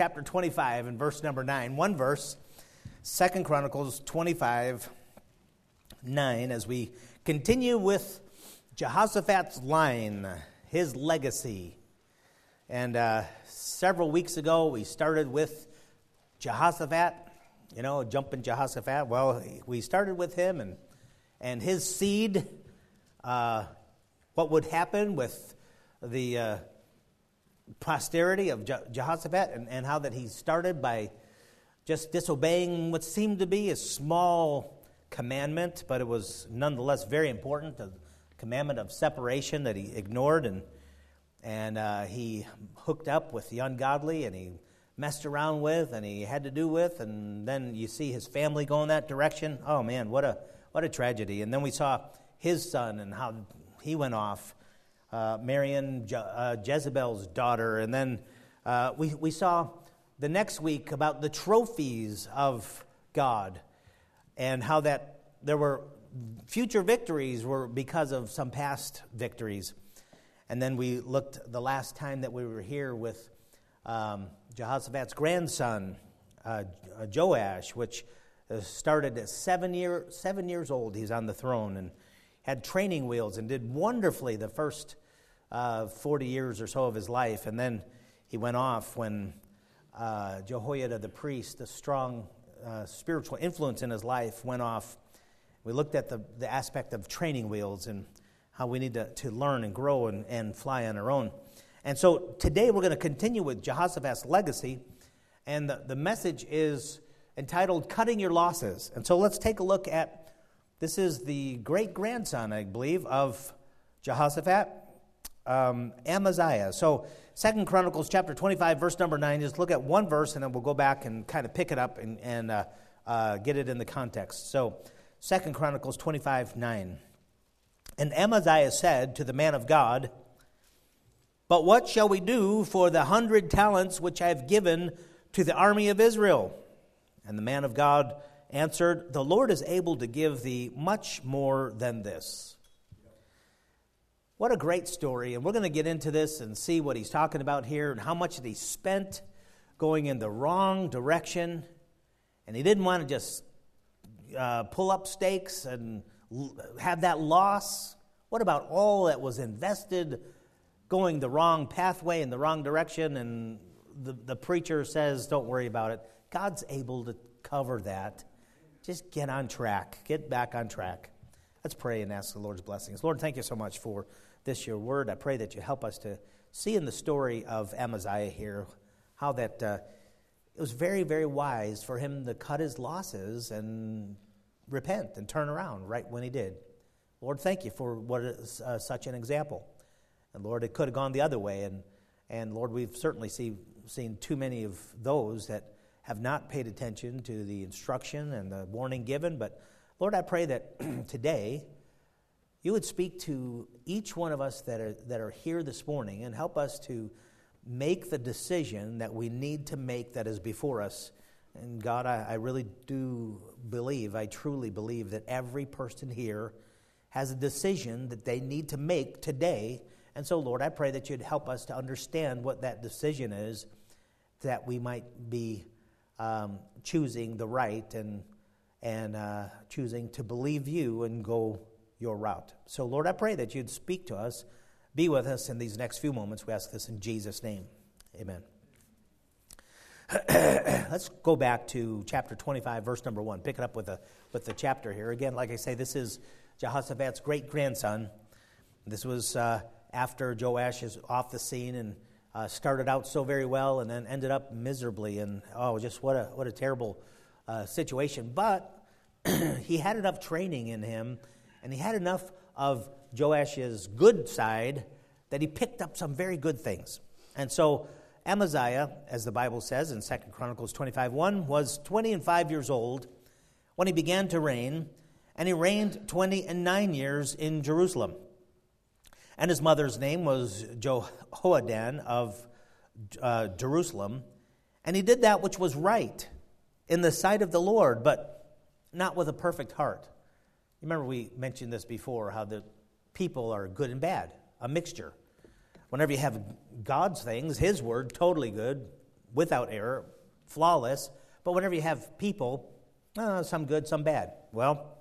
chapter 25 and verse number 9. One verse, Second Chronicles 25, 9, as we continue with Jehoshaphat's line, his legacy. And uh, several weeks ago, we started with Jehoshaphat, you know, jumping Jehoshaphat. Well, we started with him and, and his seed, uh, what would happen with the uh, posterity of Je- Jehoshaphat, and, and how that he started by just disobeying what seemed to be a small commandment, but it was nonetheless very important the commandment of separation that he ignored, and, and uh, he hooked up with the ungodly, and he messed around with, and he had to do with, and then you see his family going that direction. Oh man, what a, what a tragedy. And then we saw his son and how he went off uh, marrying Je- uh, Jezebel's daughter. And then uh, we, we saw the next week about the trophies of God and how that there were future victories were because of some past victories. And then we looked the last time that we were here with um, Jehoshaphat's grandson, uh, Joash, which started at seven, year, seven years old. He's on the throne and had training wheels and did wonderfully the first uh, 40 years or so of his life. And then he went off when uh, Jehoiada the priest, the strong uh, spiritual influence in his life, went off. We looked at the, the aspect of training wheels and how we need to, to learn and grow and, and fly on our own. And so today we're going to continue with Jehoshaphat's legacy. And the, the message is entitled Cutting Your Losses. And so let's take a look at this is the great grandson, I believe, of Jehoshaphat, um, Amaziah. So, Second Chronicles chapter 25, verse number 9, just look at one verse and then we'll go back and kind of pick it up and, and uh, uh, get it in the context. So, Second Chronicles 25, 9. And Amaziah said to the man of God, But what shall we do for the hundred talents which I have given to the army of Israel? And the man of God answered, The Lord is able to give thee much more than this. What a great story. And we're going to get into this and see what he's talking about here and how much that he spent going in the wrong direction. And he didn't want to just uh, pull up stakes and have that loss. What about all that was invested going the wrong pathway in the wrong direction? And the, the preacher says, Don't worry about it. God's able to cover that just get on track, get back on track. Let's pray and ask the Lord's blessings. Lord, thank you so much for this, your word. I pray that you help us to see in the story of Amaziah here how that uh, it was very, very wise for him to cut his losses and repent and turn around right when he did. Lord, thank you for what is uh, such an example. And Lord, it could have gone the other way. And, and Lord, we've certainly see, seen too many of those that have not paid attention to the instruction and the warning given. But Lord, I pray that today you would speak to each one of us that are, that are here this morning and help us to make the decision that we need to make that is before us. And God, I, I really do believe, I truly believe that every person here has a decision that they need to make today. And so, Lord, I pray that you'd help us to understand what that decision is, that we might be um, choosing the right and, and uh, choosing to believe you and go your route. So, Lord, I pray that you'd speak to us, be with us in these next few moments. We ask this in Jesus' name. Amen. Let's go back to chapter 25, verse number 1. Pick it up with, a, with the chapter here. Again, like I say, this is Jehoshaphat's great grandson. This was uh, after Joash is off the scene and uh, started out so very well and then ended up miserably. And oh, just what a, what a terrible uh, situation. But he had enough training in him and he had enough of Joash's good side that he picked up some very good things. And so Amaziah, as the Bible says in 2 Chronicles 25 1, was 20 and 5 years old when he began to reign, and he reigned 20 and 9 years in Jerusalem. And his mother's name was Jehoaddan of uh, Jerusalem. And he did that which was right in the sight of the Lord, but not with a perfect heart. Remember, we mentioned this before how the people are good and bad, a mixture. Whenever you have God's things, His word, totally good, without error, flawless. But whenever you have people, uh, some good, some bad. Well,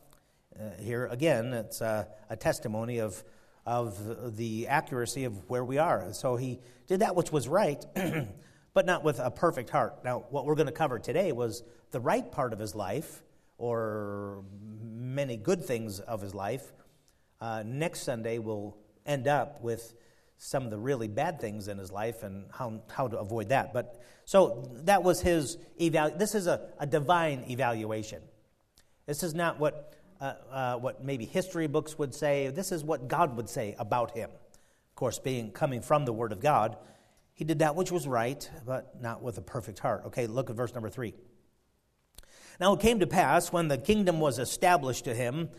uh, here again, it's uh, a testimony of, of the accuracy of where we are. So he did that which was right, but not with a perfect heart. Now, what we're going to cover today was the right part of his life, or many good things of his life. Uh, next Sunday, we'll end up with some of the really bad things in his life and how, how to avoid that. But so that was his eval. This is a, a divine evaluation. This is not what uh, uh, what maybe history books would say. This is what God would say about him. Of course, being coming from the Word of God, he did that which was right, but not with a perfect heart. Okay, look at verse number three. Now it came to pass when the kingdom was established to him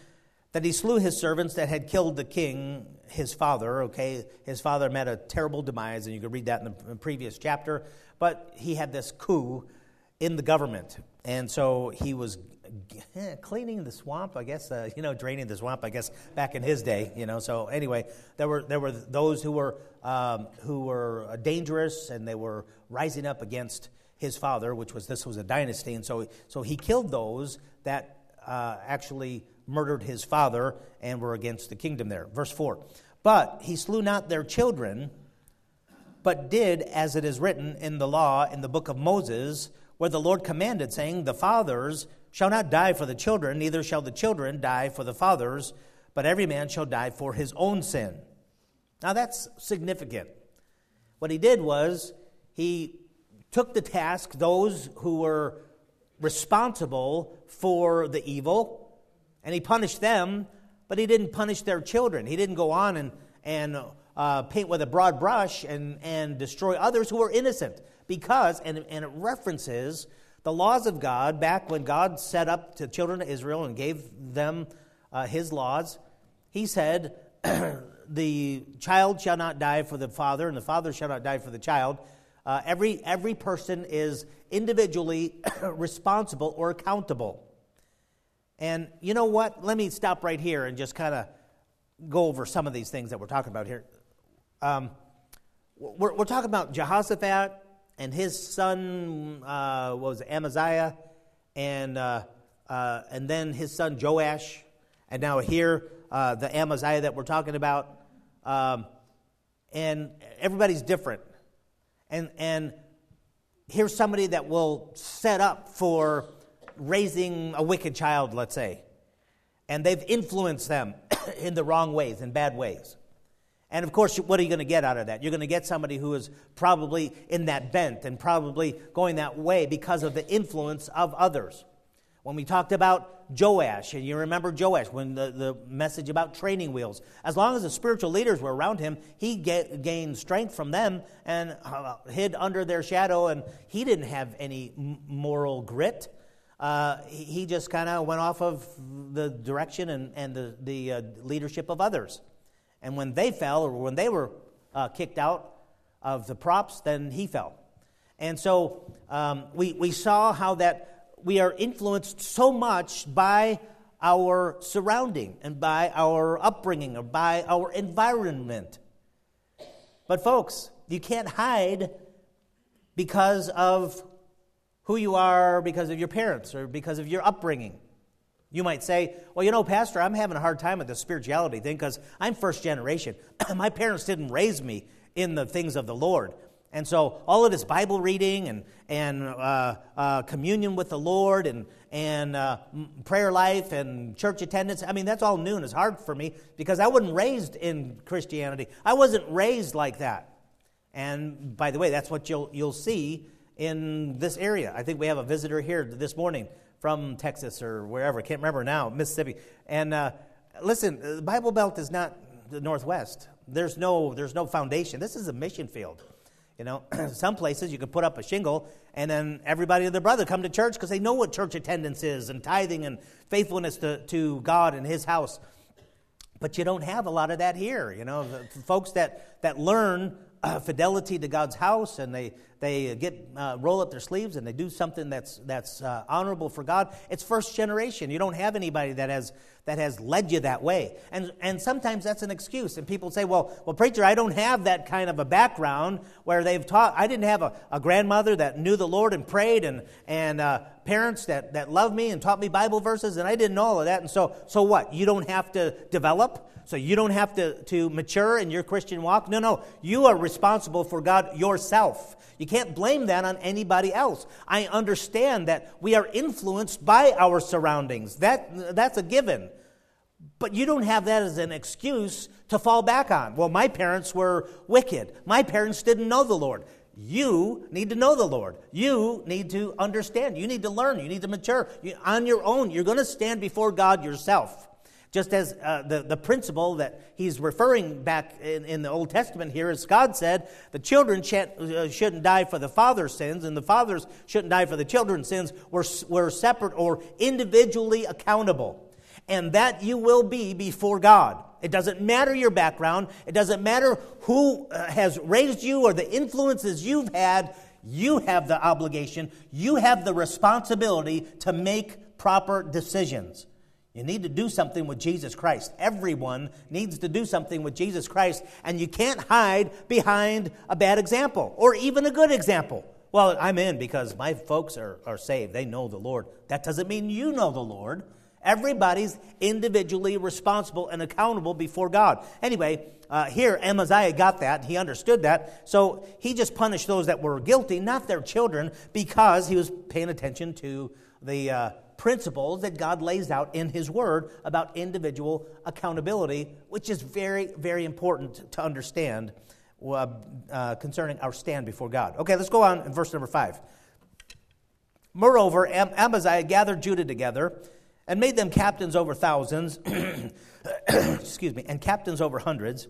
that he slew his servants that had killed the king, his father. Okay, his father met a terrible demise, and you could read that in the previous chapter. But he had this coup in the government, and so he was cleaning the swamp, I guess, uh, you know, draining the swamp, I guess, back in his day, you know. So anyway, there were there were those who were um, who were dangerous, and they were rising up against his father, which was this was a dynasty, and so so he killed those that uh, actually murdered his father and were against the kingdom there. Verse four, but he slew not their children, but did as it is written in the law in the book of Moses, where the Lord commanded, saying, The fathers shall not die for the children, neither shall the children die for the fathers, but every man shall die for his own sin. Now that's significant. What he did was he took the task, those who were responsible for the evil, and he punished them, but he didn't punish their children. He didn't go on and, and uh, paint with a broad brush and, and destroy others who were innocent. Because, and, and it references the laws of God, back when God set up the children of Israel and gave them uh, his laws, he said, The child shall not die for the father, and the father shall not die for the child. Uh, every, every person is individually responsible or accountable. And you know what? Let me stop right here and just kind of go over some of these things that we're talking about here. Um, we're, we're talking about Jehoshaphat and his son uh, was Amaziah, and uh, uh, and then his son Joash, and now here uh, the Amaziah that we're talking about, um, and everybody's different, and and here's somebody that will set up for raising a wicked child, let's say, and they've influenced them in the wrong ways, in bad ways. And of course, what are you going to get out of that? You're going to get somebody who is probably in that bent and probably going that way because of the influence of others. When we talked about Joash, and you remember Joash, when the, the message about training wheels, as long as the spiritual leaders were around him, he get, gained strength from them and uh, hid under their shadow, and he didn't have any moral grit. Uh, he, just kind of went off of the direction and, and the, the uh, leadership of others. And when they fell, or when they were uh, kicked out of the props, then he fell. And so um, we, we saw how that we are influenced so much by our surrounding and by our upbringing or by our environment. But, folks, you can't hide because of who you are, because of your parents, or because of your upbringing. You might say, well, you know, Pastor, I'm having a hard time with the spirituality thing because I'm first generation. My parents didn't raise me in the things of the Lord. And so all of this Bible reading and, and uh, uh, communion with the Lord and, and uh, prayer life and church attendance, I mean, that's all new and it's hard for me because I wasn't raised in Christianity. I wasn't raised like that. And by the way, that's what you'll, you'll see in this area. I think we have a visitor here this morning from Texas or wherever. Can't remember now, Mississippi. And uh, listen, the Bible Belt is not the Northwest. There's no, there's no foundation. This is a mission field. You know, some places you can put up a shingle and then everybody and their brother come to church because they know what church attendance is and tithing and faithfulness to, to God and His house. But you don't have a lot of that here. You know, the folks that, that learn uh, fidelity to God's house and they, they get uh, roll up their sleeves and they do something that's that's uh, honorable for God. It's first generation. You don't have anybody that has that has led you that way. And and sometimes that's an excuse. And people say, well, well, preacher, I don't have that kind of a background where they've taught. I didn't have a, a grandmother that knew the Lord and prayed, and and uh, parents that that loved me and taught me Bible verses, and I didn't know all of that. And so so what? You don't have to develop. So you don't have to, to mature in your Christian walk. No, no. You are responsible for God yourself. You can't blame that on anybody else. I understand that we are influenced by our surroundings. That, that's a given. But you don't have that as an excuse to fall back on. Well, my parents were wicked. My parents didn't know the Lord. You need to know the Lord. You need to understand. You need to learn. You need to mature. You, on your own, you're going to stand before God yourself. Just as uh, the, the principle that he's referring back in, in, the Old Testament here is God said the children uh, shouldn't die for the father's sins, and the fathers shouldn't die for the children's sins. We're, we're separate or individually accountable. And that you will be before God. It doesn't matter your background, it doesn't matter who uh, has raised you or the influences you've had. You have the obligation, you have the responsibility to make proper decisions. You need to do something with Jesus Christ. Everyone needs to do something with Jesus Christ, and you can't hide behind a bad example or even a good example. Well, I'm in because my folks are, are saved. They know the Lord. That doesn't mean you know the Lord. Everybody's individually responsible and accountable before God. Anyway, uh, here Amaziah got that. He understood that. So he just punished those that were guilty, not their children, because he was paying attention to the. Uh, principles that God lays out in His Word about individual accountability, which is very, very important to understand uh, uh, concerning our stand before God. Okay, let's go on in verse number five. Moreover, Am- Amaziah gathered Judah together and made them captains over thousands, excuse me, and captains over hundreds,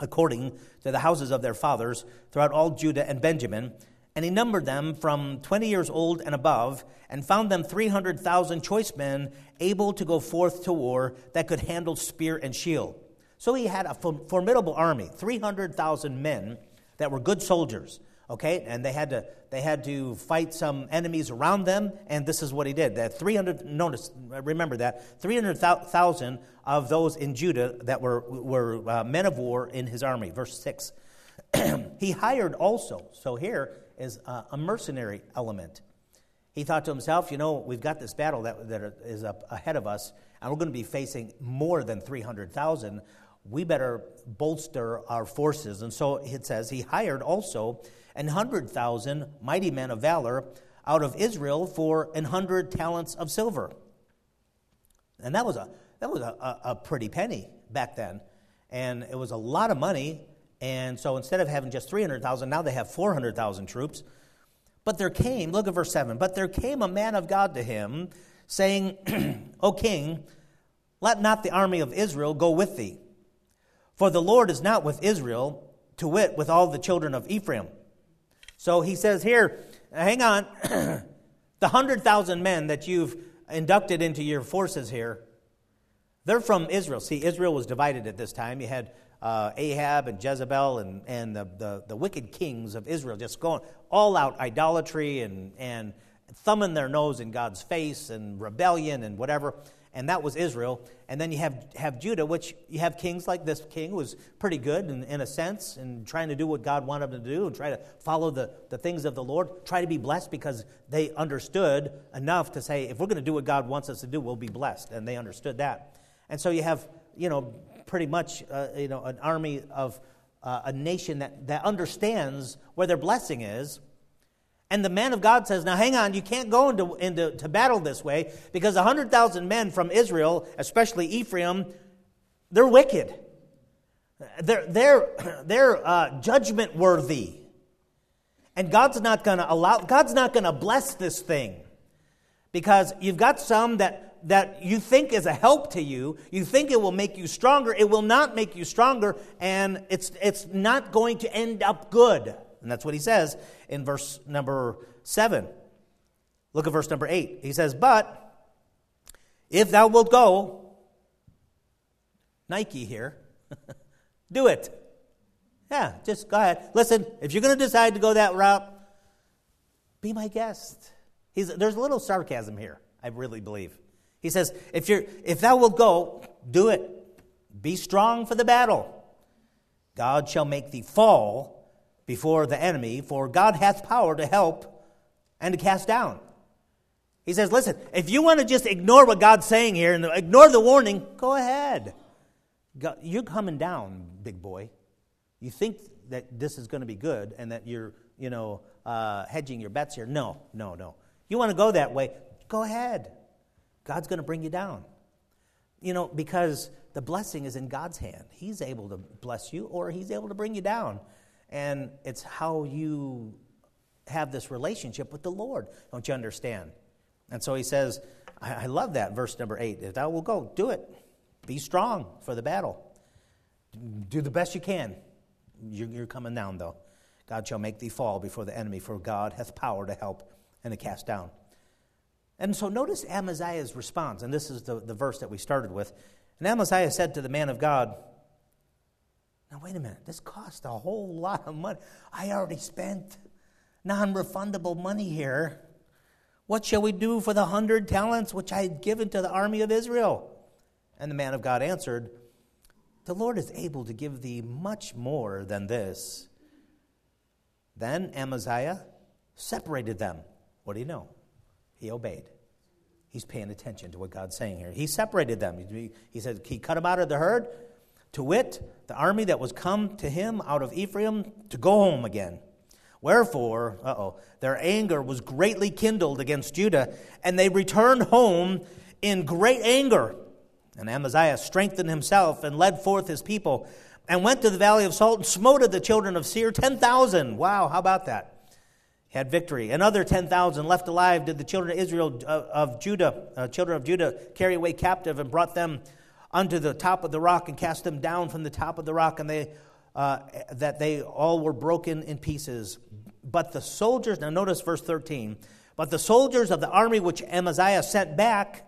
according to the houses of their fathers, throughout all Judah and Benjamin and he numbered them from 20 years old and above, and found them 300,000 choice men able to go forth to war that could handle spear and shield. So he had a formidable army, 300,000 men that were good soldiers. Okay, and they had to they had to fight some enemies around them, and this is what he did. That 300 notice remember that 300,000 of those in Judah that were were uh, men of war in his army. Verse six. he hired also. So here is a, mercenary element. He thought to himself, you know, we've got this battle that, that is up ahead of us, and we're going to be facing more than 300,000. We better bolster our forces. And so it says, he hired also an hundred thousand mighty men of valor out of Israel for an hundred talents of silver. And that was a that was a, a pretty penny back then. And it was a lot of money and so instead of having just 300,000, now they have 400,000 troops. But there came, look at verse 7, but there came a man of God to him, saying, O king, let not the army of Israel go with thee. For the Lord is not with Israel, to wit, with all the children of Ephraim. So he says here, hang on, the 100,000 men that you've inducted into your forces here, they're from Israel. See, Israel was divided at this time. You had uh, Ahab and Jezebel and, and the, the, the, wicked kings of Israel just going all out idolatry and, and thumbing their nose in God's face and rebellion and whatever. And that was Israel. And then you have, have Judah, which you have kings like this king who was pretty good in, in a sense and trying to do what God wanted them to do and try to follow the, the things of the Lord, try to be blessed because they understood enough to say, if we're going to do what God wants us to do, we'll be blessed. And they understood that. And so you have, you know, pretty much uh, you know, an army of uh, a nation that, that understands where their blessing is. And the man of God says, Now hang on, you can't go into, into to battle this way because 100,000 men from Israel, especially Ephraim, they're wicked. They're, they're, they're uh, judgment worthy. And God's not going to allow, God's not going to bless this thing because you've got some that that you think is a help to you, you think it will make you stronger, it will not make you stronger, and it's, it's not going to end up good. And that's what he says in verse number 7. Look at verse number 8. He says, But if thou wilt go, Nike here, do it. Yeah, just go ahead. Listen, if you're going to decide to go that route, Be my guest. He's, there's a little sarcasm here, I really believe. He says, if, you're, if thou wilt go, do it. Be strong for the battle. God shall make thee fall before the enemy, for God hath power to help and to cast down. He says, listen, if you want to just ignore what God's saying here and ignore the warning, go ahead. You're coming down, big boy. You think that this is going to be good and that you're, you know, uh, hedging your bets here. No, no, no. You want to go that way, go ahead. God's going to bring you down. You know, because the blessing is in God's hand. He's able to bless you or He's able to bring you down. And it's how you have this relationship with the Lord. Don't you understand? And so He says, I, love that, verse number eight. If thou will go, do it. Be strong for the battle. Do the best you can. You're, you're coming down, though. God shall make thee fall before the enemy, for God hath power to help and to cast down. And so notice Amaziah's response, and this is the, the verse that we started with. And Amaziah said to the man of God, Now, wait a minute, this cost a whole lot of money. I already spent non refundable money here. What shall we do for the hundred talents which I had given to the army of Israel? And the man of God answered, The Lord is able to give thee much more than this. Then Amaziah separated them. What do you know? He obeyed. He's paying attention to what God's saying here. He separated them. He said, He cut them out of the herd, to wit, the army that was come to him out of Ephraim, to go home again. Wherefore, uh oh, their anger was greatly kindled against Judah, and they returned home in great anger. And Amaziah strengthened himself and led forth his people and went to the valley of Salt and smote the children of Seir 10,000. Wow, how about that? Had victory. Another 10,000 left alive did the children of Israel, uh, of Judah, uh, children of Judah, carry away captive and brought them unto the top of the rock and cast them down from the top of the rock, and they, uh, that they all were broken in pieces. But the soldiers, now notice verse 13, but the soldiers of the army which Amaziah sent back,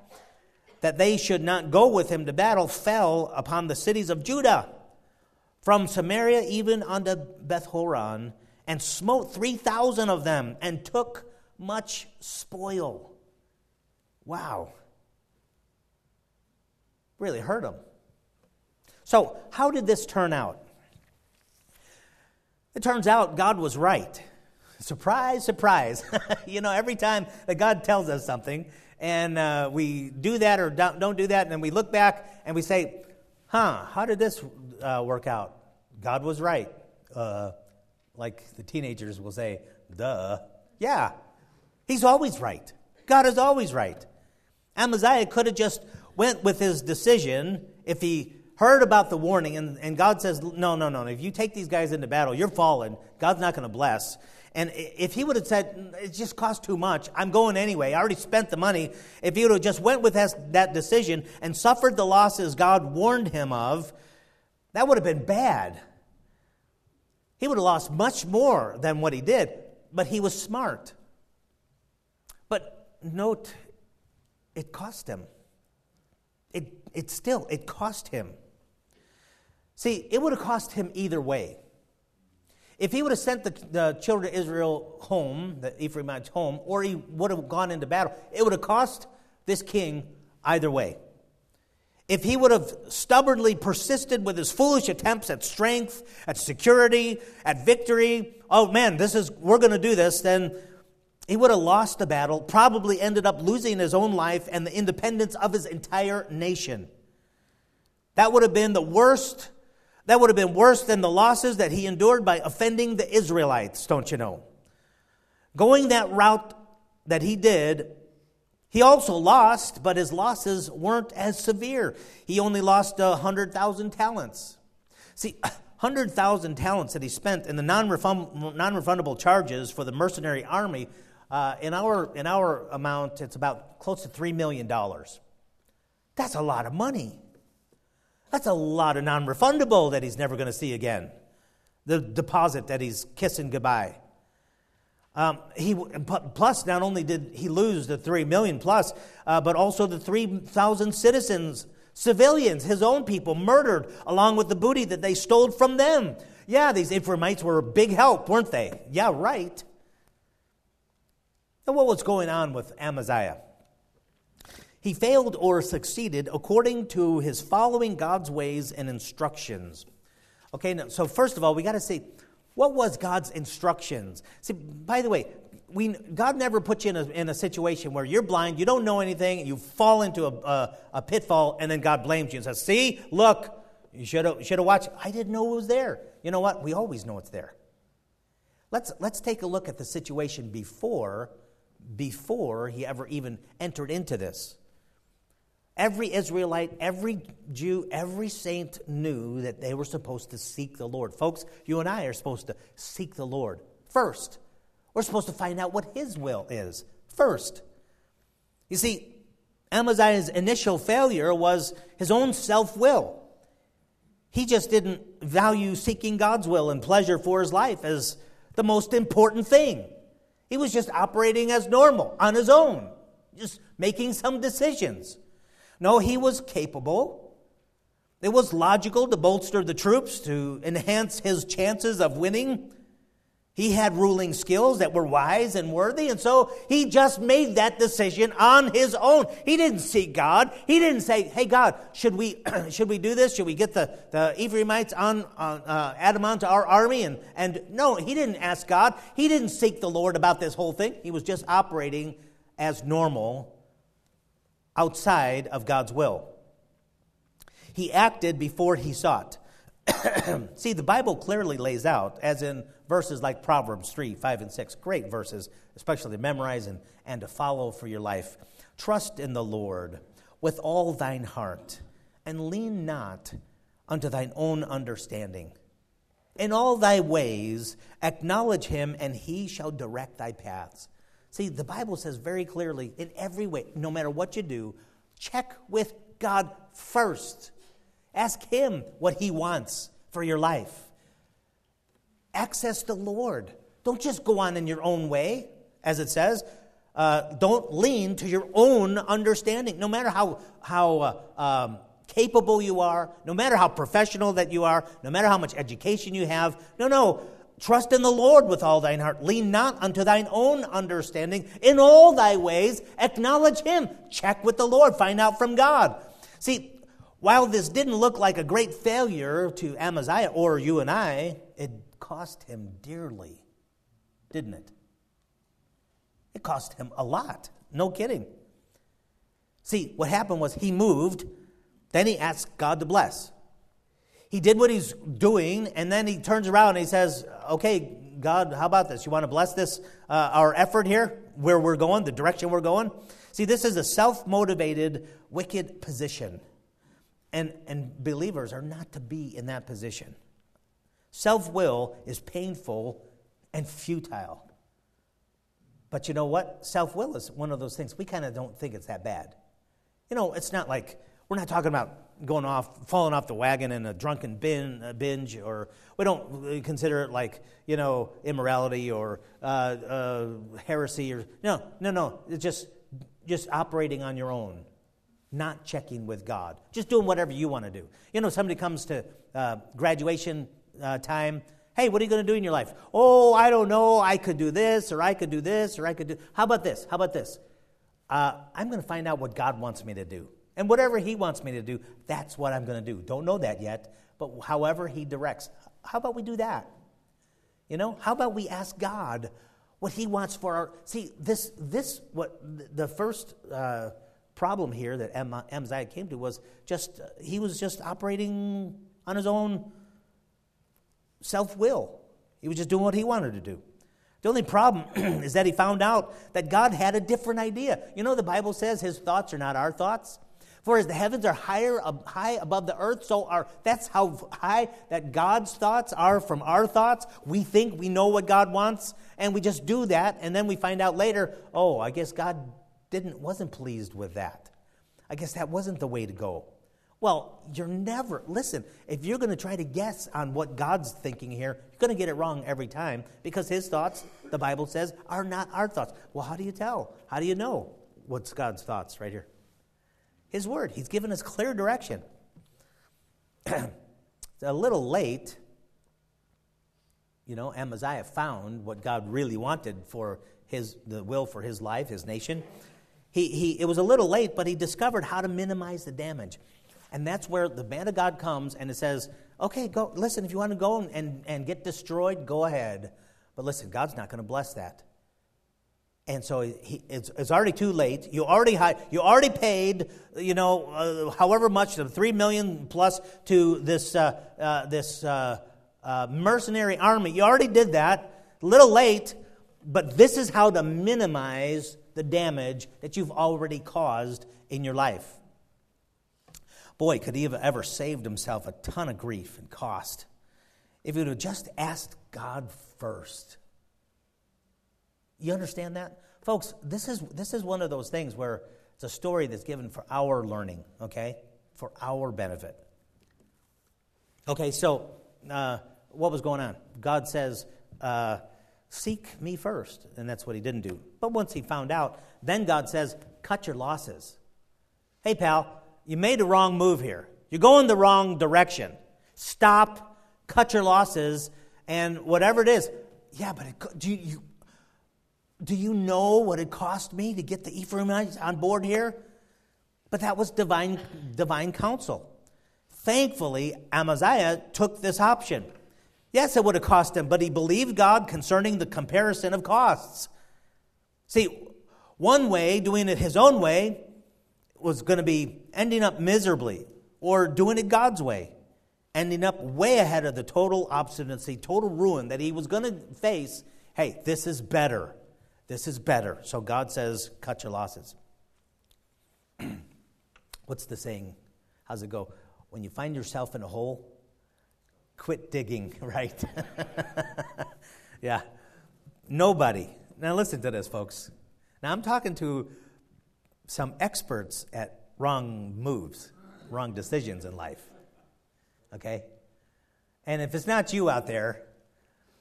that they should not go with him to battle, fell upon the cities of Judah, from Samaria even unto Beth Horon, and smote 3,000 of them, and took much spoil. Wow. Really hurt them. So, how did this turn out? It turns out God was right. Surprise, surprise. you know, every time that God tells us something, and uh, we do that or don't, don't, do that, and then we look back and we say, huh, how did this uh, work out? God was right. Uh, like the teenagers will say, duh. Yeah, he's always right. God is always right. Amaziah could have just went with his decision if he heard about the warning and, and God says, no, no, no, if you take these guys into battle, you're fallen. God's not going to bless. And if he would have said, mm, it just cost too much, I'm going anyway, I already spent the money, if he would have just went with that decision and suffered the losses God warned him of, that would have been bad. He would have lost much more than what he did, but he was smart. But note, it cost him. It, it still, it cost him. See, it would have cost him either way. If he would have sent the, the children of Israel home, the Ephraimites home, or he would have gone into battle, it would have cost this king either way. If he would have stubbornly persisted with his foolish attempts at strength, at security, at victory, oh man, this is we're going to do this, then he would have lost the battle, probably ended up losing his own life and the independence of his entire nation. That would have been the worst that would have been worse than the losses that he endured by offending the Israelites, don't you know? Going that route that he did, he also lost, but his losses weren't as severe. He only lost 100,000 talents. See, 100,000 talents that he spent in the non refundable charges for the mercenary army, uh, in, our, in our amount, it's about close to $3 million. That's a lot of money. That's a lot of non refundable that he's never going to see again. The deposit that he's kissing goodbye. Um, he plus not only did he lose the three million plus, uh, but also the three thousand citizens, civilians, his own people, murdered along with the booty that they stole from them. Yeah, these Ephraimites were a big help, weren't they? Yeah, right. And what was going on with Amaziah? He failed or succeeded according to his following God's ways and instructions. Okay, now, so first of all, we got to see what was God's instructions. See, by the way, we, God never puts you in a, in a situation where you're blind, you don't know anything, you fall into a, a, a pitfall, and then God blames you and says, See, look, you should have should have watched. I didn't know it was there. You know what? We always know it's there. Let's, let's take a look at the situation before, before he ever even entered into this. Every Israelite, every Jew, every saint knew that they were supposed to seek the Lord. Folks, you and I are supposed to seek the Lord first. We're supposed to find out what His will is first. You see, Amaziah's initial failure was his own self will. He just didn't value seeking God's will and pleasure for his life as the most important thing. He was just operating as normal on his own, just making some decisions. No, he was capable. It was logical to bolster the troops to enhance his chances of winning. He had ruling skills that were wise and worthy, and so he just made that decision on his own. He didn't seek God. He didn't say, "Hey God, should we should we do this? Should we get the, the Ephraimites on, on uh, add them onto our army?" And and no, he didn't ask God. He didn't seek the Lord about this whole thing. He was just operating as normal, outside of God's will. He acted before he sought. See, the Bible clearly lays out, as in verses like Proverbs 3, 5, and 6, great verses, especially to memorize and, and to follow for your life. Trust in the Lord with all thine heart, and lean not unto thine own understanding. In all thy ways acknowledge him, and he shall direct thy paths. See, the Bible says very clearly, in every way, no matter what you do, check with God first. Ask Him what He wants for your life. Access the Lord. Don't just go on in your own way, as it says. Uh, don't lean to your own understanding, no matter how, how uh, um, capable you are, no matter how professional that you are, no matter how much education you have. No, no. Trust in the Lord with all thine heart. Lean not unto thine own understanding. In all thy ways, acknowledge him. Check with the Lord. Find out from God. See, while this didn't look like a great failure to Amaziah or you and I, it cost him dearly, didn't it? It cost him a lot. No kidding. See, what happened was he moved, then he asked God to bless. He did what he's doing, and then he turns around and he says, Okay, God, how about this? You want to bless this, uh, our effort here, where we're going, the direction we're going? See, this is a self motivated, wicked position. And, and believers are not to be in that position. Self will is painful and futile. But you know what? Self will is one of those things. We kind of don't think it's that bad. You know, it's not like we're not talking about going off, falling off the wagon in a drunken bin, a binge, or we don't consider it like, you know, immorality or uh, uh, heresy or, no, no, no. It's just, just operating on your own not checking with God, just doing whatever you want to do. You know, somebody comes to uh, graduation uh, time. Hey, what are you going to do in your life? Oh, I don't know. I could do this, or I could do this, or I could do. How about this? How about this? Uh, I'm going to find out what God wants me to do. And whatever He wants me to do, that's what I'm going to do. Don't know that yet, but however He directs. How about we do that? You know, how about we ask God what He wants for our. See, this, this, what the first. Uh, problem here that Amaziah came to was just, he was just operating on his own self will. He was just doing what he wanted to do. The only problem is that he found out that God had a different idea. You know, the Bible says his thoughts are not our thoughts. For as the heavens are higher, high above the earth, so are that's how high that God's thoughts are from our thoughts. We think we know what God wants, and we just do that, and then we find out later, oh, I guess God didn't, wasn't pleased with that. I guess that wasn't the way to go. Well, you're never, listen, if you're going to try to guess on what God's thinking here, you're going to get it wrong every time because his thoughts, the Bible says, are not our thoughts. Well, how do you tell? How do you know what's God's thoughts right here? His word. He's given us clear direction. it's a little late. You know, Amaziah found what God really wanted for his, the will for his life, his nation. He, he, it was a little late, but he discovered how to minimize the damage. And that's where the man of God comes and it says, okay, go, listen, if you want to go and, and, and get destroyed, go ahead. But listen, God's not going to bless that. And so he, it's, it's, already too late. You already, you already paid, you know, uh, however much, the three million plus to this, uh, uh, this uh, uh, mercenary army. You already did that. A little late, but this is how to minimize the damage that you've already caused in your life. Boy, could he have ever saved himself a ton of grief and cost if he would have just asked God first. You understand that? Folks, this is, this is one of those things where it's a story that's given for our learning, okay? For our benefit. Okay, so uh, what was going on? God says, uh, Seek me first. And that's what he didn't do. But once he found out, then God says, Cut your losses. Hey, pal, you made a wrong move here. You're going the wrong direction. Stop, cut your losses, and whatever it is. Yeah, but it, do, you, do you know what it cost me to get the Ephraimites on board here? But that was divine, divine counsel. Thankfully, Amaziah took this option. Yes, it would have cost him, but he believed God concerning the comparison of costs. See, one way, doing it his own way, was going to be ending up miserably, or doing it God's way, ending up way ahead of the total obstinacy, total ruin that he was going to face. Hey, this is better. This is better. So God says, cut your losses. What's the saying? How's it go? When you find yourself in a hole, quit digging, right? yeah. Nobody. Now, listen to this, folks. Now, I'm talking to some experts at wrong moves, wrong decisions in life. Okay? And if it's not you out there,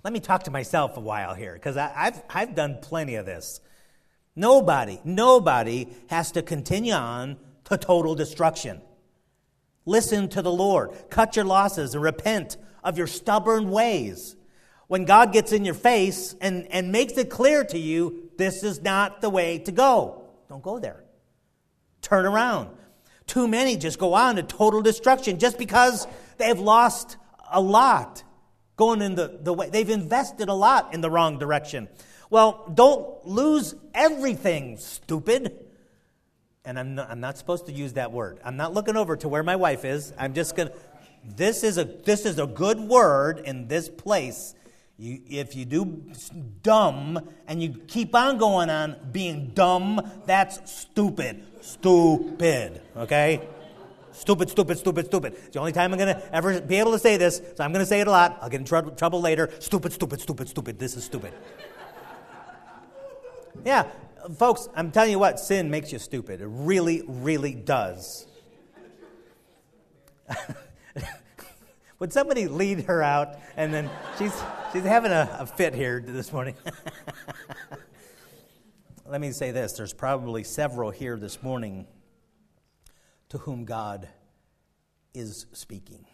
let me talk to myself a while here, because I've, I've done plenty of this. Nobody, nobody has to continue on to total destruction. Listen to the Lord. Cut your losses and repent of your stubborn ways. When God gets in your face and, and makes it clear to you, this is not the way to go. Don't go there. Turn around. Too many just go on to total destruction just because they've lost a lot going in the, the way. They've invested a lot in the wrong direction. Well, don't lose everything, stupid and I'm not, I'm not supposed to use that word. I'm not looking over to where my wife is. I'm just going to. This is a this is a good word in this place. You, if you do dumb and you keep on going on being dumb, that's stupid. Stupid. Okay? Stupid, stupid, stupid, stupid. It's the only time I'm going to ever be able to say this, so I'm going to say it a lot. I'll get in tr- trouble later. Stupid, stupid, stupid, stupid. This is stupid. yeah, folks, I'm telling you what, sin makes you stupid. It really, really does. Would somebody lead her out? And then she's, she's having a, a fit here this morning. Let me say this there's probably several here this morning to whom God is speaking,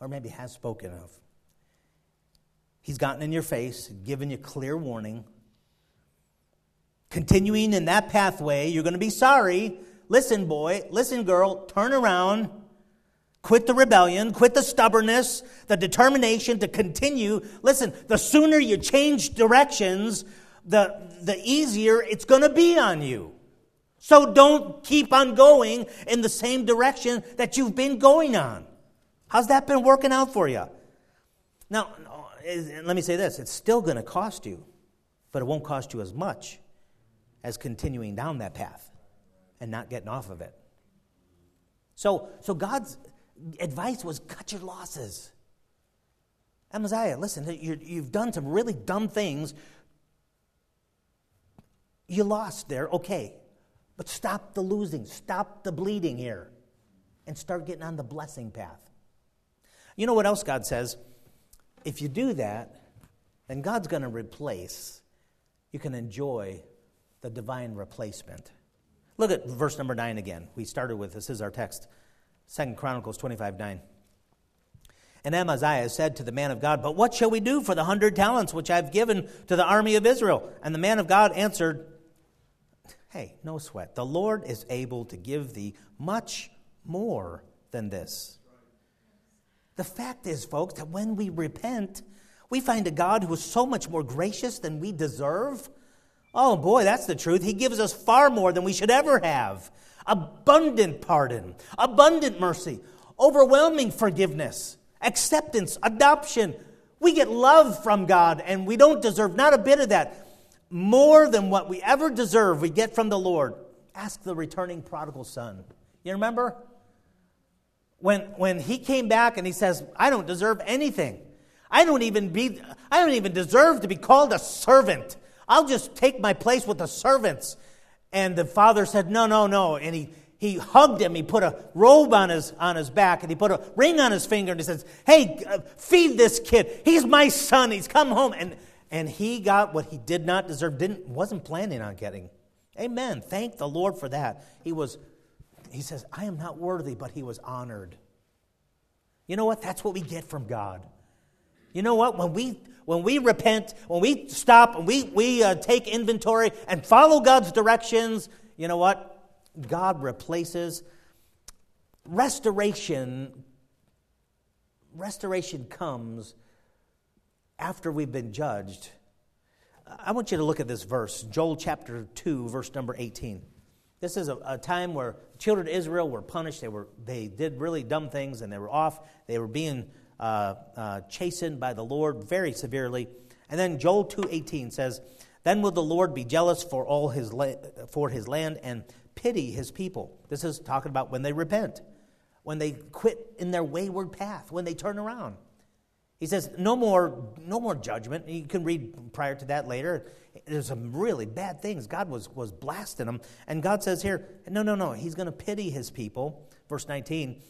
or maybe has spoken of. He's gotten in your face, given you clear warning continuing in that pathway, you're going to be sorry. Listen, boy, listen, girl, turn around. Quit the rebellion, quit the stubbornness, the determination to continue. Listen, the sooner you change directions, the, the easier it's going to be on you. So don't keep on going in the same direction that you've been going on. How's that been working out for you? Now, let me say this it's still going to cost you, but it won't cost you as much as continuing down that path and not getting off of it. So, so God's advice was cut your losses. Amaziah, listen, you have done some really dumb things. You lost there, okay. But stop the losing, stop the bleeding here, and start getting on the blessing path. You know what else God says? If you do that, then God's going to replace. You can enjoy the divine replacement. Look at verse number 9 again. We started with this is our text. Second Chronicles 25 9. And Amaziah said to the man of God, But what shall we do for the hundred talents which I've given to the army of Israel? And the man of God answered, Hey, no sweat. The Lord is able to give thee much more than this. The fact is, folks, that when we repent, we find a God who is so much more gracious than we deserve. Oh boy, that's the truth. He gives us far more than we should ever have abundant pardon, abundant mercy, overwhelming forgiveness acceptance, adoption. We get love from God, and we don't deserve not a bit of that. More than what we ever deserve, we get from the Lord. Ask the returning prodigal son. You remember? When, when he came back and he says, I don't deserve anything. I don't even be I don't even deserve to be called a servant. I'll just take my place with the servants. And the father said, No, no, no. And he he hugged him. He put a robe on his, on his back and he put a ring on his finger and he says, Hey, uh, feed this kid. He's my son. He's come home. And, and he got what he did not deserve, didn't, wasn't planning on getting. Amen. Thank the Lord for that. He was, he says, I am not worthy, but he was honored. You know what? That's what we get from God. You know what? When we when we repent, when we stop, and we we uh, take inventory and follow God's directions, you know what? God replaces. Restoration, restoration comes after we've been judged. I want you to look at this verse, Joel chapter 2, verse number 18. This is a, a, time where children of Israel were punished. They, were, they did really dumb things and they were off. They were being uh, uh, chastened by the Lord very severely. And then Joel 2.18 says, Then will the Lord be jealous for all his, la- for his land and pity his people. This is talking about when they repent, when they quit in their wayward path, when they turn around. He says, no more, no more judgment. You can read prior to that later. There's some really bad things. God was, was blasting them. And God says here, no, no, no. He's going to pity his people. Verse 19.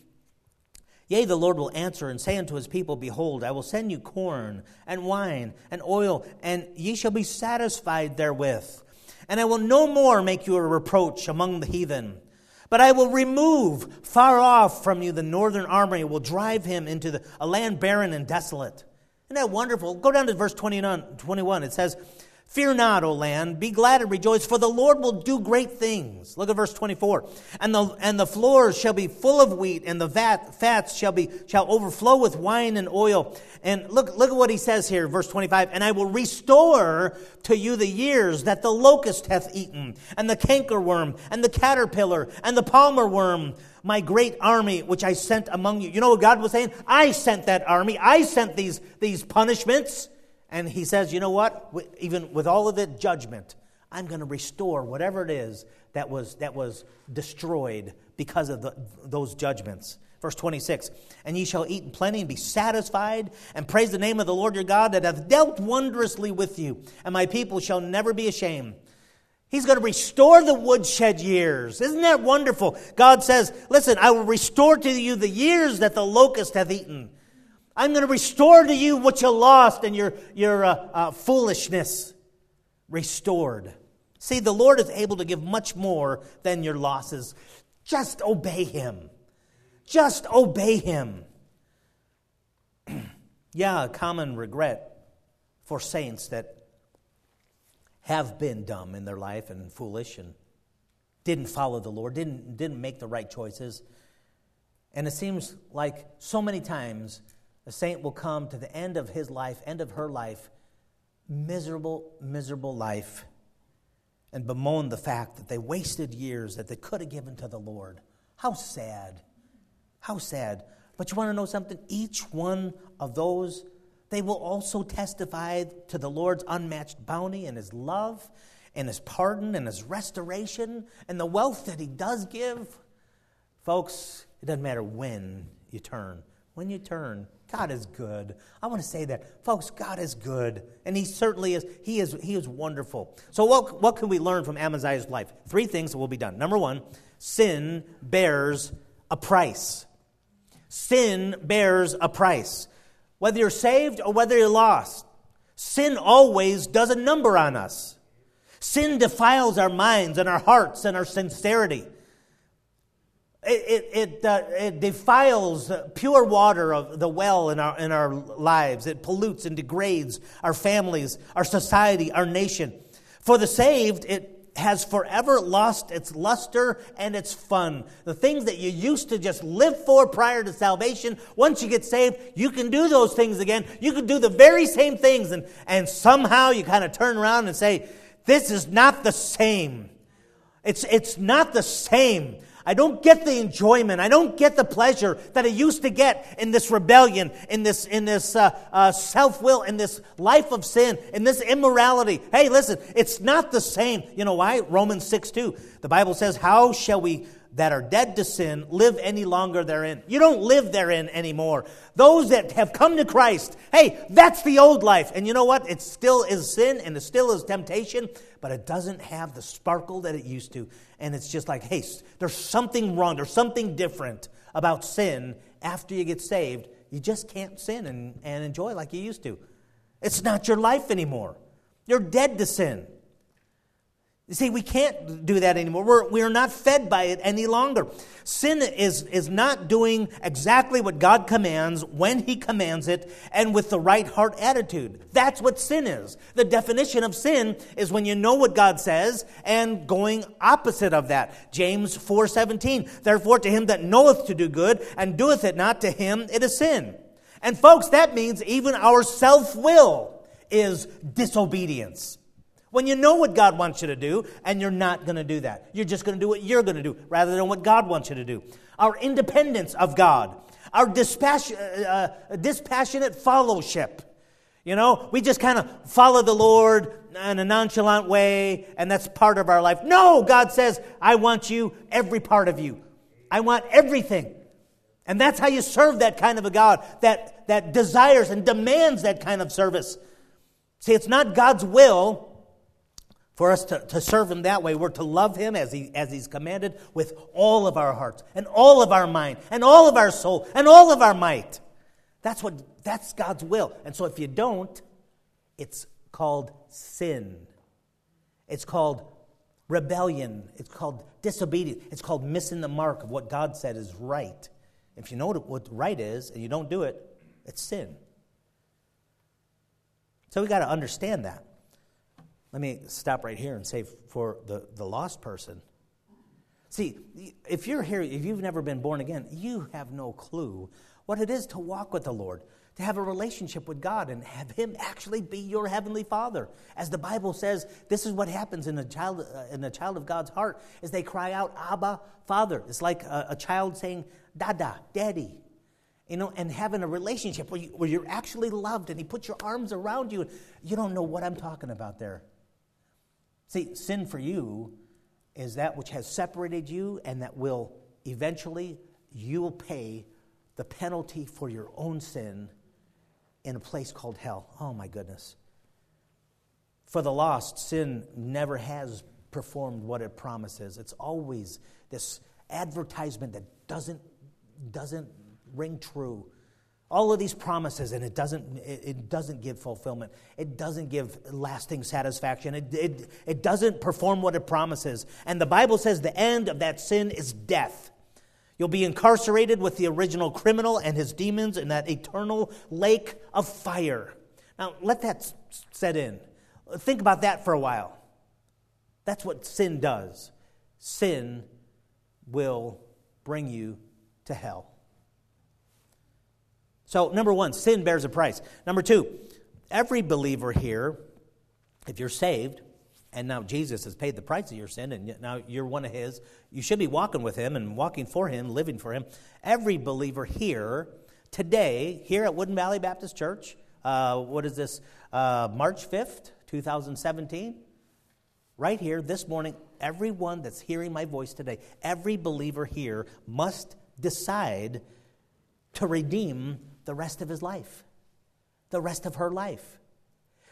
Yea, the Lord will answer and say unto his people, Behold, I will send you corn and wine and oil, and ye shall be satisfied therewith and I will no more make you a reproach among the heathen. But I will remove far off from you the northern army, will drive him into the, a land barren and desolate. Isn't that wonderful? Go down to verse 29, 21. It says, Fear not, O land, be glad and rejoice, for the Lord will do great things. Look at verse 24. And the, and the floors shall be full of wheat, and the vat, fats shall, be, shall overflow with wine and oil. And look, look at what he says here, verse 25. And I will restore to you the years that the locust hath eaten, and the cankerworm, and the caterpillar, and the palmer worm, my great army which I sent among you. You know what God was saying? I sent that army. I sent these, these punishments. And he says, you know what? Even with all of the judgment, I'm going to restore whatever it is that was, that was destroyed because of the, those judgments. Verse 26 And ye shall eat in plenty and be satisfied, and praise the name of the Lord your God that hath dealt wondrously with you, and my people shall never be ashamed. He's going to restore the woodshed years. Isn't that wonderful? God says, Listen, I will restore to you the years that the locust hath eaten. I'm going to restore to you what you lost and your, your uh, uh, foolishness. Restored. See, the Lord is able to give much more than your losses. Just obey Him. Just obey Him. yeah, a common regret for saints that have been dumb in their life and foolish and didn't follow the Lord, didn't, didn't make the right choices. And it seems like so many times a saint will come to the end of his life, end of her life, miserable, miserable life, and bemoan the fact that they wasted years that they could have given to the Lord. How sad. How sad. But you want to know something? Each one of those, they will also testify to the Lord's unmatched bounty and his love and his pardon and his restoration and the wealth that he does give. Folks, it doesn't matter when you turn. When you turn, God is good. I want to say that. Folks, God is good. And He certainly is. He is, he is wonderful. So, what, what can we learn from Amaziah's life? Three things that will be done. Number one, sin bears a price. Sin bears a price. Whether you're saved or whether you're lost, sin always does a number on us. Sin defiles our minds and our hearts and our sincerity. It, it, uh, it defiles pure water of the well in our, in our lives. It pollutes and degrades our families, our society, our nation. For the saved, it has forever lost its luster and its fun. The things that you used to just live for prior to salvation, once you get saved, you can do those things again. You can do the very same things, and, and somehow you kind of turn around and say, This is not the same. It's, it's not the same. I don't get the enjoyment. I don't get the pleasure that I used to get in this rebellion, in this, in this uh, uh, self will, in this life of sin, in this immorality. Hey, listen, it's not the same. You know why? Romans 6 2. The Bible says, How shall we that are dead to sin live any longer therein. You don't live therein anymore. Those that have come to Christ, hey, that's the old life. And you know what? It still is sin and it still is temptation, but it doesn't have the sparkle that it used to. And it's just like, hey, there's something wrong, there's something different about sin after you get saved. You just can't sin and, and enjoy like you used to. It's not your life anymore. You're dead to sin. You see, we can't do that anymore. We're, we're not fed by it any longer. Sin is, is not doing exactly what God commands when He commands it and with the right heart attitude. That's what sin is. The definition of sin is when you know what God says and going opposite of that. James 4:17. Therefore, to him that knoweth to do good and doeth it not, to him it is sin. And folks, that means even our self-will is disobedience. When you know what God wants you to do and you're not going to do that, you're just going to do what you're going to do rather than what God wants you to do. Our independence of God, our uh, uh, dispassionate fellowship. You know, we just kind of follow the Lord in a nonchalant way, and that's part of our life. No, God says, I want you, every part of you. I want everything. And that's how you serve that kind of a God that, that desires and demands that kind of service. See, it's not God's will for us to, to serve him that way, we're to love him as, he, as he's commanded with all of our hearts and all of our mind and all of our soul and all of our might. That's what that's God's will. And so if you don't, it's called sin. It's called rebellion. It's called disobedience. It's called missing the mark of what God said is right. If you know what right is and you don't do it, it's sin. So we got to understand that. Let me stop right here and say for the, the lost person. See, if you're here, if you've never been born again, you have no clue what it is to walk with the Lord, to have a relationship with God and have Him actually be your heavenly Father. As the Bible says, this is what happens in a child, uh, in a child of God's heart, is they cry out, Abba, Father. It's like a, a child saying, Dada, Daddy. You know, and having a relationship where, you, where you're actually loved and He puts your arms around you. You don't know what I'm talking about there. See, sin for you is that which has separated you and that will eventually you will pay the penalty for your own sin in a place called hell. Oh my goodness. For the lost, sin never has performed what it promises. It's always this advertisement that doesn't, doesn't ring true all of these promises and it doesn't it, doesn't give fulfillment. It doesn't give lasting satisfaction. It, it, it doesn't perform what it promises. And the bible says the end of that sin is death. You'll be incarcerated with the original criminal and his demons in that eternal lake of fire. Now let that set in. Think about that for a while. That's what sin does. Sin will bring you to hell so, number one, sin bears a price. Number two, every believer here, if you're saved, and now Jesus has paid the price of your sin, and now you're one of His, you should be walking with Him and walking for Him, living for Him. Every believer here, today, here at Wooden Valley Baptist Church, uh, what is this, uh, March 5th, 2017? Right here, this morning, everyone that's hearing my voice today, every believer here must decide to redeem the rest of his life, the rest of her life.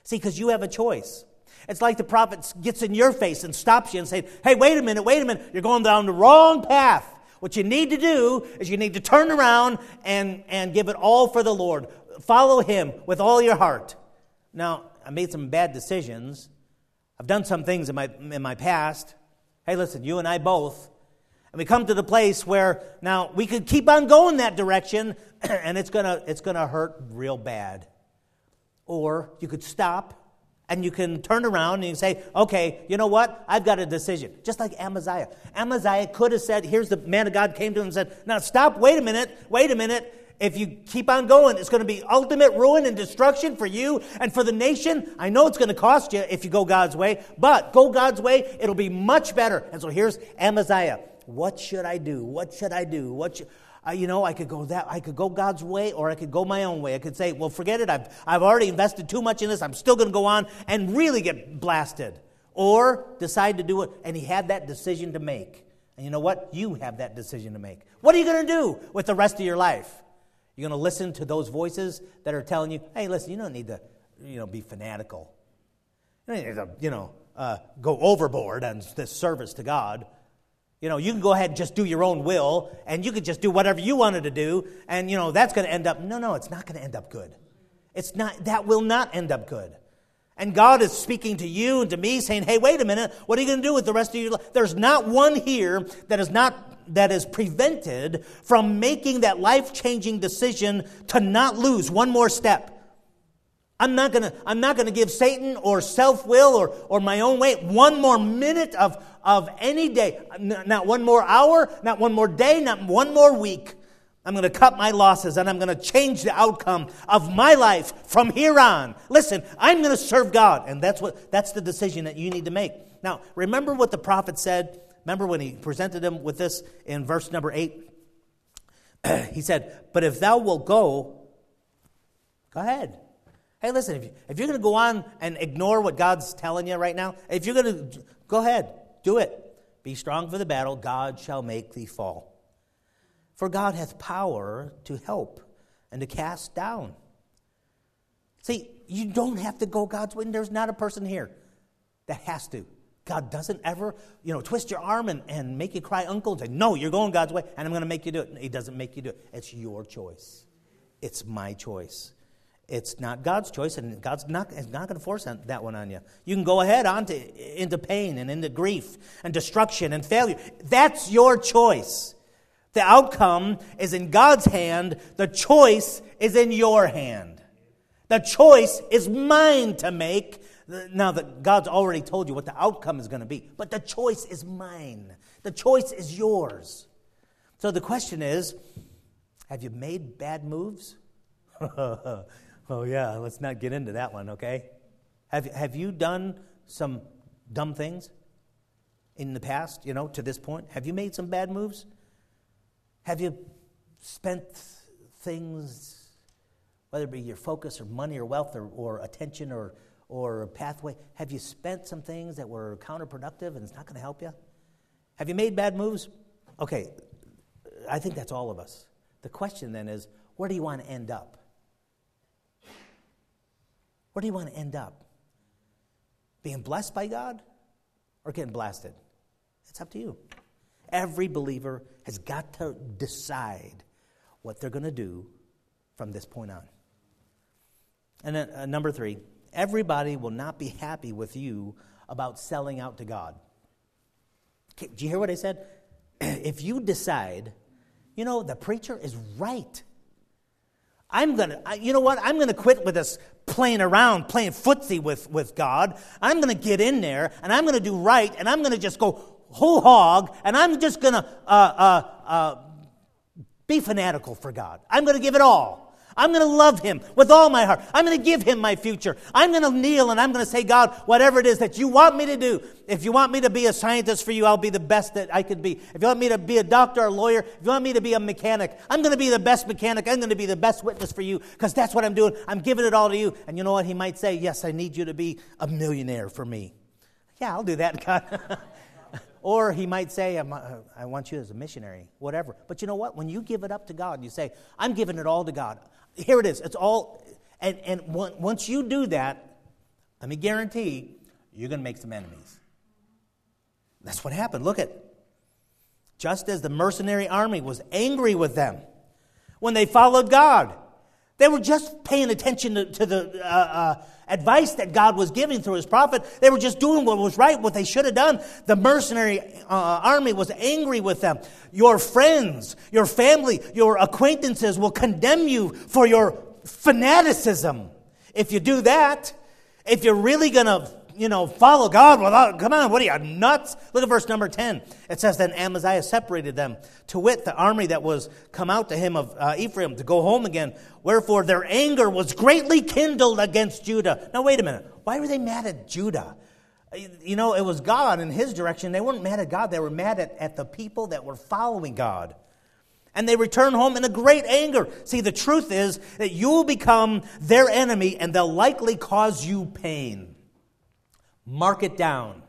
See, because you have a choice. It's like the prophet gets in your face and stops you and says, Hey, wait a minute, wait a minute, you're going down the wrong path. What you need to do is you need to turn around and, and give it all for the Lord. Follow Him with all your heart. Now, I made some bad decisions. I've done some things in my, in my past. Hey, listen, you and I both. And we come to the place where now we could keep on going that direction and it's to it's to hurt real bad. Or you could stop and you can turn around and say, okay, you know what? I've got a decision. Just like Amaziah. Amaziah could have said, here's the man of God came to him and said, now stop, wait a minute, wait a minute. If you keep on going, it's going to be ultimate ruin and destruction for you and for the nation. I know it's going to cost you if you go God's way, but go God's way, it'll be much better. And so here's Amaziah. What should I do? What should I do? What should, uh, you know, I could go that, I could go God's way, or I could go my own way. I could say, well, forget it. I've, I've already invested too much in this. I'm still going to go on and really get blasted. Or decide to do it. And he had that decision to make. And you know what? You have that decision to make. What are you going to do with the rest of your life? You're going to listen to those voices that are telling you, hey, listen, you don't need to, you know, be fanatical. You don't need to, you know, uh, go overboard on this service to God. You know, you can go ahead and just do your own will, and you could just do whatever you wanted to do, and, you know, that's going to end up, no, no, it's not going to end up good. It's not, that will not end up good. And God is speaking to you and to me saying, hey, wait a minute, what are you going to do with the rest of your life? There's not one here that is not that is prevented from making that life changing decision to not lose one more step. I'm not gonna, I'm not gonna give Satan or self will or, or my own way one more minute of, of any day. Not one more hour, not one more day, not one more week. I'm to cut my losses and I'm to change the outcome of my life from here on. Listen, I'm to serve God. And that's, what, that's the decision that you need to make. Now, remember what the prophet said Remember when he presented him with this in verse number 8? he said, But if thou wilt go, go ahead. Hey, listen, if, you, if you're going to go on and ignore what God's telling you right now, if you're going to, go ahead, do it. Be strong for the battle, God shall make thee fall. For God hath power to help and to cast down. See, you don't have to go God's way. There's not a person here that has to. God doesn't ever, you know, twist your arm and, and make you cry uncle and say, No, you're going God's way, and I'm going to make you do it. He doesn't make you do it. It's your choice. It's my choice. It's not God's choice, and God's not, not going to force that one on you. You can go ahead on to, into pain and into grief and destruction and failure. That's your choice. The outcome is in God's hand, the choice is in your hand. The choice is mine to make, now that God's already told you what the outcome is going to be, but the choice is mine. The choice is yours. So the question is have you made bad moves? oh, yeah, let's not get into that one, okay? Have, have you done some dumb things in the past, you know, to this point? Have you made some bad moves? Have you spent things, whether it be your focus or money or wealth or, or attention or or pathway? Have you spent some things that were counterproductive and it's not going to help you? Have you made bad moves? Okay, I think that's all of us. The question then is where do you want to end up? Where do you want to end up? Being blessed by God or getting blasted? It's up to you. Every believer has got to decide what they're going to do from this point on. And then uh, number three, everybody will not be happy with you about selling out to God. Do you hear what I said? if you decide, you know, the preacher is right. I'm going to, you know what? I'm going to quit with this playing around, playing footsie with, with God. I'm going to get in there and I'm going to do right and I'm going to just go whole hog and I'm just going to uh, uh, uh, be fanatical for God. I'm going to give it all. I'm going to love him with all my heart. I'm going to give him my future. I'm going to kneel and I'm going to say, God, whatever it is that you want me to do, if you want me to be a scientist for you, I'll be the best that I could be. If you want me to be a doctor or a lawyer, if you want me to be a mechanic, I'm going to be the best mechanic. I'm going to be the best witness for you because that's what I'm doing. I'm giving it all to you. And you know what? He might say, Yes, I need you to be a millionaire for me. Yeah, I'll do that, God. Or he might say, uh, I want you as a missionary, whatever. But you know what? When you give it up to God, and you say, I'm giving it all to God here it is. It's all, and, and once you do that, let me guarantee you're going to make some enemies. That's what happened. Look at, just as the mercenary army was angry with them when they followed God, They were just paying attention to, to the uh, uh, advice that God was giving through his prophet. They were just doing what was right, what they should have done. The mercenary uh, army was angry with them. Your friends, your family, your acquaintances will condemn you for your fanaticism. If you do that, if you're really going to you know, follow God without, come on, what are you, nuts? Look at verse number 10. It says, Then Amaziah separated them, to wit, the army that was come out to him of uh, Ephraim to go home again. Wherefore their anger was greatly kindled against Judah. Now, wait a minute. Why were they mad at Judah? You know, it was God in his direction. They weren't mad at God, they were mad at, at the people that were following God. And they return home in a great anger. See, the truth is that you will become their enemy and they'll likely cause you pain. Mark it down.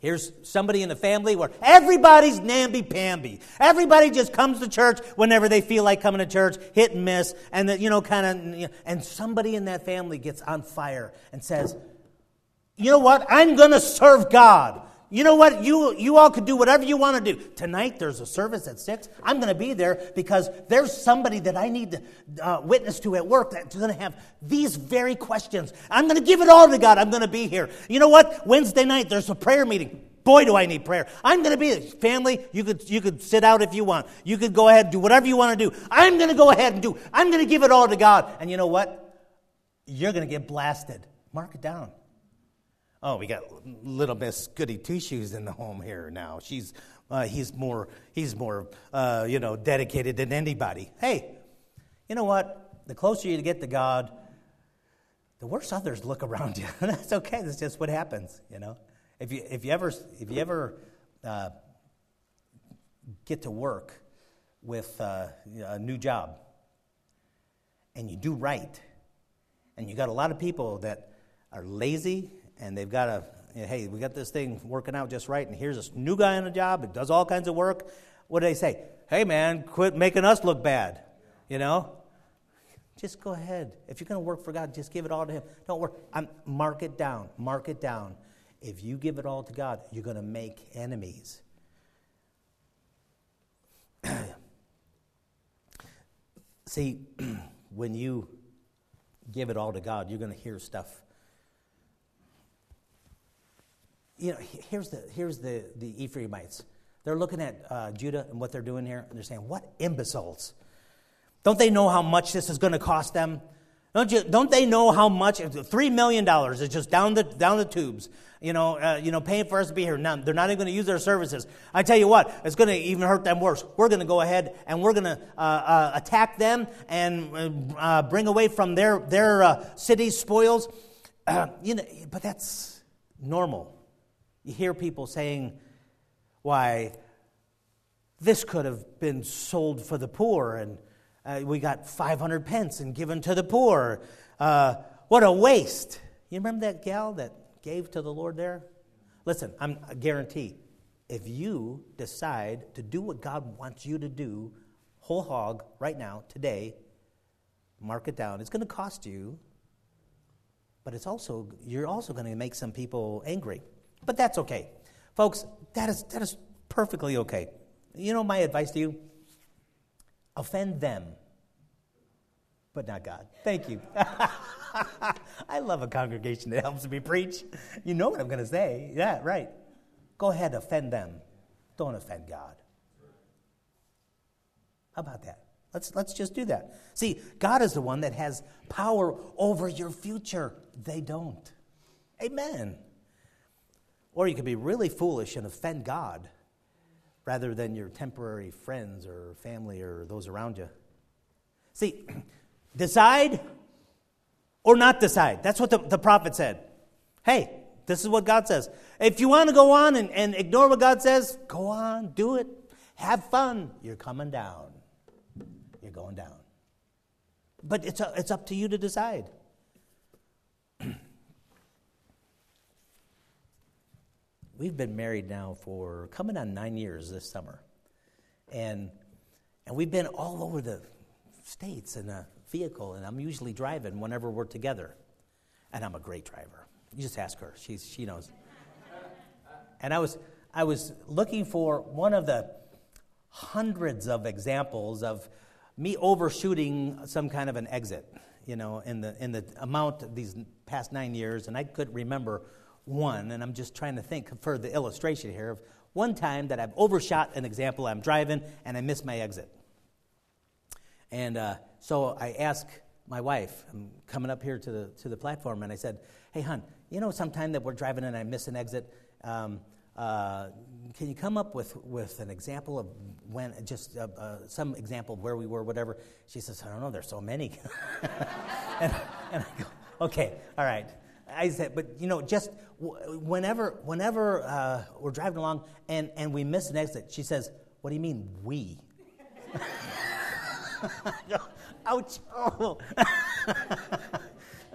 Here's somebody in the family where everybody's namby-pamby. Everybody just comes to church whenever they feel like coming to church, hit and miss, and the, you know, kind of, and somebody in that family gets on fire and says, "You know what? I'm going to serve God." You know what? You, you all could do whatever you want to do. Tonight, there's a service at 6. I'm going to be there because there's somebody that I need to uh, witness to at work that's going to have these very questions. I'm going to give it all to God. I'm going to be here. You know what? Wednesday night, there's a prayer meeting. Boy, do I need prayer. I'm going to be there. Family, you could, you could sit out if you want. You could go ahead and do whatever you want to do. I'm going to go ahead and do. I'm going to give it all to God. And you know what? You're going to get blasted. Mark it down. Oh, we got little Miss Goody Two Shoes in the home here now. She's uh, he's more he's more uh, you know dedicated than anybody. Hey, you know what? The closer you get to God, the worse others look around you. That's okay. That's just what happens. You know, if you if you ever if you ever uh, get to work with uh, a new job and you do right, and you got a lot of people that are lazy and they've got a hey, we got this thing working out just right, and here's this new guy on the job that does all kinds of work. What do they say? Hey, man, quit making us look bad. You know? Just go ahead. If you're going to work for God, just give it all to Him. Don't work. I'm, mark it down. Mark it down. If you give it all to God, you're going to make enemies. See, when you give it all to God, you're going to hear stuff you know, here's the, here's the, the Ephraimites. They're looking at uh, Judah and what they're doing here, and they're saying, What imbeciles! Don't they know how much this is going to cost them? Don't, you, don't they know how much? $3 million is just down the, down the tubes, you know, uh, you know, paying for us to be here. Now, they're not even going to use their services. I tell you what, it's going to even hurt them worse. We're going to go ahead and we're going to uh, uh, attack them and uh, bring away from their, their uh, cities spoils. you know, but that's normal. You hear people saying, why, this could have been sold for the poor, and uh, we got 500 pence and given to the poor. Uh, what a waste. You remember that gal that gave to the Lord there? Listen, I'm, I guarantee if you decide to do what God wants you to do, whole hog, right now, today, mark it down. It's going to cost you, but it's also, you're also going to make some people angry. But that's okay. Folks, that is, that is perfectly okay. You know my advice to you? Offend them, but not God. Thank you. I love a congregation that helps me preach. You know what I'm going to say. Yeah, right. Go ahead, offend them. Don't offend God. How about that? Let's, let's just do that. See, God is the one that has power over your future. They don't. Amen. Or you could be really foolish and offend God rather than your temporary friends or family or those around you. See, decide or not decide. That's what the, the prophet said. Hey, this is what God says. If you want to go on and, and ignore what God says, go on, do it. Have fun. You're coming down. You're going down. But it's, a, it's up to you to decide. We've been married now for coming on nine years this summer. And, and we've been all over the states in a vehicle, and I'm usually driving whenever we're together. And I'm a great driver. You just ask her, She's, she knows. And I was, I was looking for one of the hundreds of examples of me overshooting some kind of an exit, you know, in the, in the amount of these past nine years, and I couldn't remember one, and I'm just trying to think for the illustration here of one time that I've overshot an example. I'm driving and I miss my exit. And uh, so I asked my wife, I'm coming up here to the, to the platform, and I said, Hey, hon, you know, sometime that we're driving and I miss an exit, um, uh, can you come up with, with an example of when, just uh, uh, some example of where we were, whatever? She says, I don't know, there's so many. and, and I go, okay, all right. I said, but you know, just whenever, whenever uh, we're driving along and, and we miss an exit, she says, what do you mean, we? Ouch. Oh.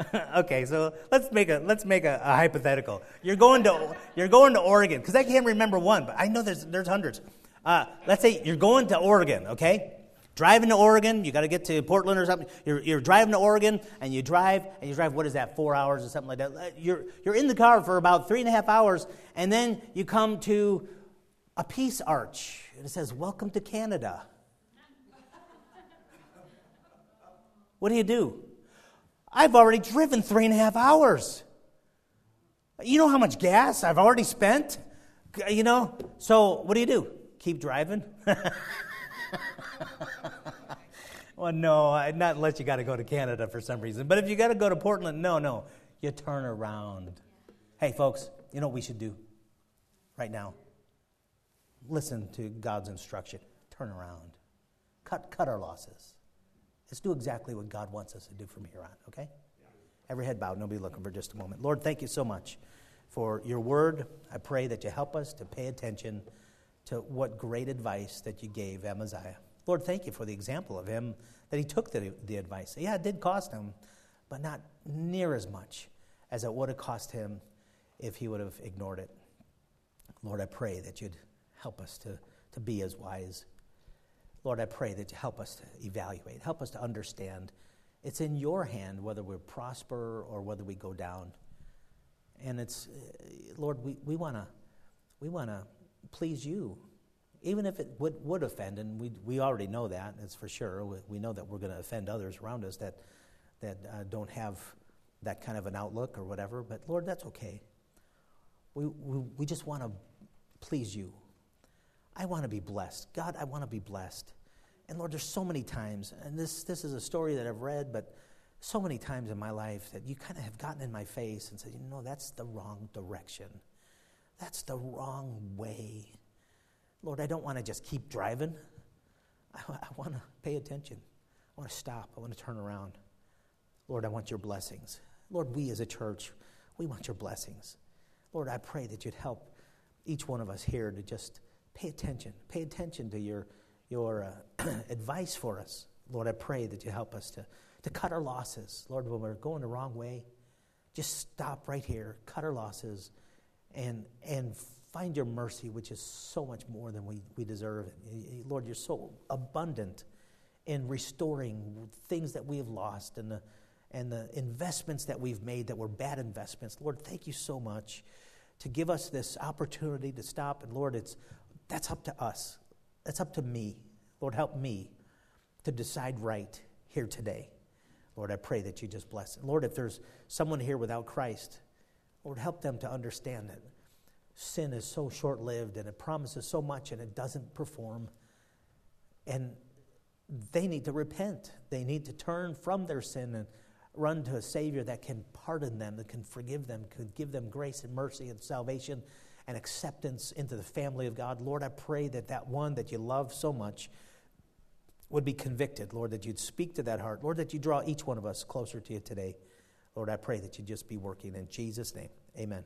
okay, so let's make a let's make a, a hypothetical. You're going to you're going to Oregon because I can't remember one, but I know there's there's hundreds. Uh, let's say you're going to Oregon, okay? Driving to Oregon, you got to get to Portland or something. You're, you're driving to Oregon, and you drive, and you drive. What is that? Four hours or something like that. Uh, you're you're in the car for about three and a half hours, and then you come to a peace arch, and it says, "Welcome to Canada." what do you do? I've already driven three and a half hours. You know how much gas I've already spent? You know? So, what do you do? Keep driving? well, no, not unless you got to go to Canada for some reason. But if you got to go to Portland, no, no. You turn around. Hey, folks, you know what we should do right now? Listen to God's instruction. Turn around. Cut, cut our losses. Let's do exactly what God wants us to do from here on, okay? Every head bowed, nobody looking for just a moment. Lord, thank you so much for your word. I pray that you help us to pay attention to what great advice that you gave Amaziah. Lord, thank you for the example of him that he took the, the advice. Yeah, it did cost him, but not near as much as it would have cost him if he would have ignored it. Lord, I pray that you'd help us to, to be as wise Lord, I pray that you help us to evaluate, help us to understand. It's in your hand whether we prosper or whether we go down. And it's, eh, Lord, we, we want to we wanna please you, even if it would, would offend, and we, we already know that, that's for sure. We, we know that we're going to offend others around us that, that uh, don't have that kind of an outlook or whatever, but Lord, that's okay. We, we, we just want to please you. I want to be blessed. God, I want to be blessed. And Lord, there's so many times, and this, this is a story that I've read, but so many times in my life that you kind of have gotten in my face and said, you know, that's the wrong direction. That's the wrong way. Lord, I don't want to just keep driving. I, I want to pay attention. I want to stop. I want to turn around. Lord, I want your blessings. Lord, we as a church, we want your blessings. Lord, I pray that you'd help each one of us here to just Pay attention. Pay attention to your, your uh, advice for us. Lord, I pray that you help us to, to cut our losses. Lord, when we're going the wrong way, just stop right here, cut our losses, and, and find your mercy, which is so much more than we, we deserve. Eh, eh, Lord, you're so abundant in restoring things that we have lost and the, and the investments that we've made that were bad investments. Lord, thank you so much to give us this opportunity to stop. And Lord, it's that's up to us. That's up to me. Lord, help me to decide right here today. Lord, I pray that you just bless it. Lord, if there's someone here without Christ, Lord, help them to understand that sin is so short lived and it promises so much and it doesn't perform. And they need to repent. They need to turn from their sin and run to a Savior that can pardon them, that can forgive them, could give them grace and mercy and salvation and acceptance into the family of God. Lord, I pray that that one that you love so much would be convicted. Lord, that you'd speak to that heart. Lord, that you draw each one of us closer to you today. Lord, I pray that you just be working in Jesus' name. Amen.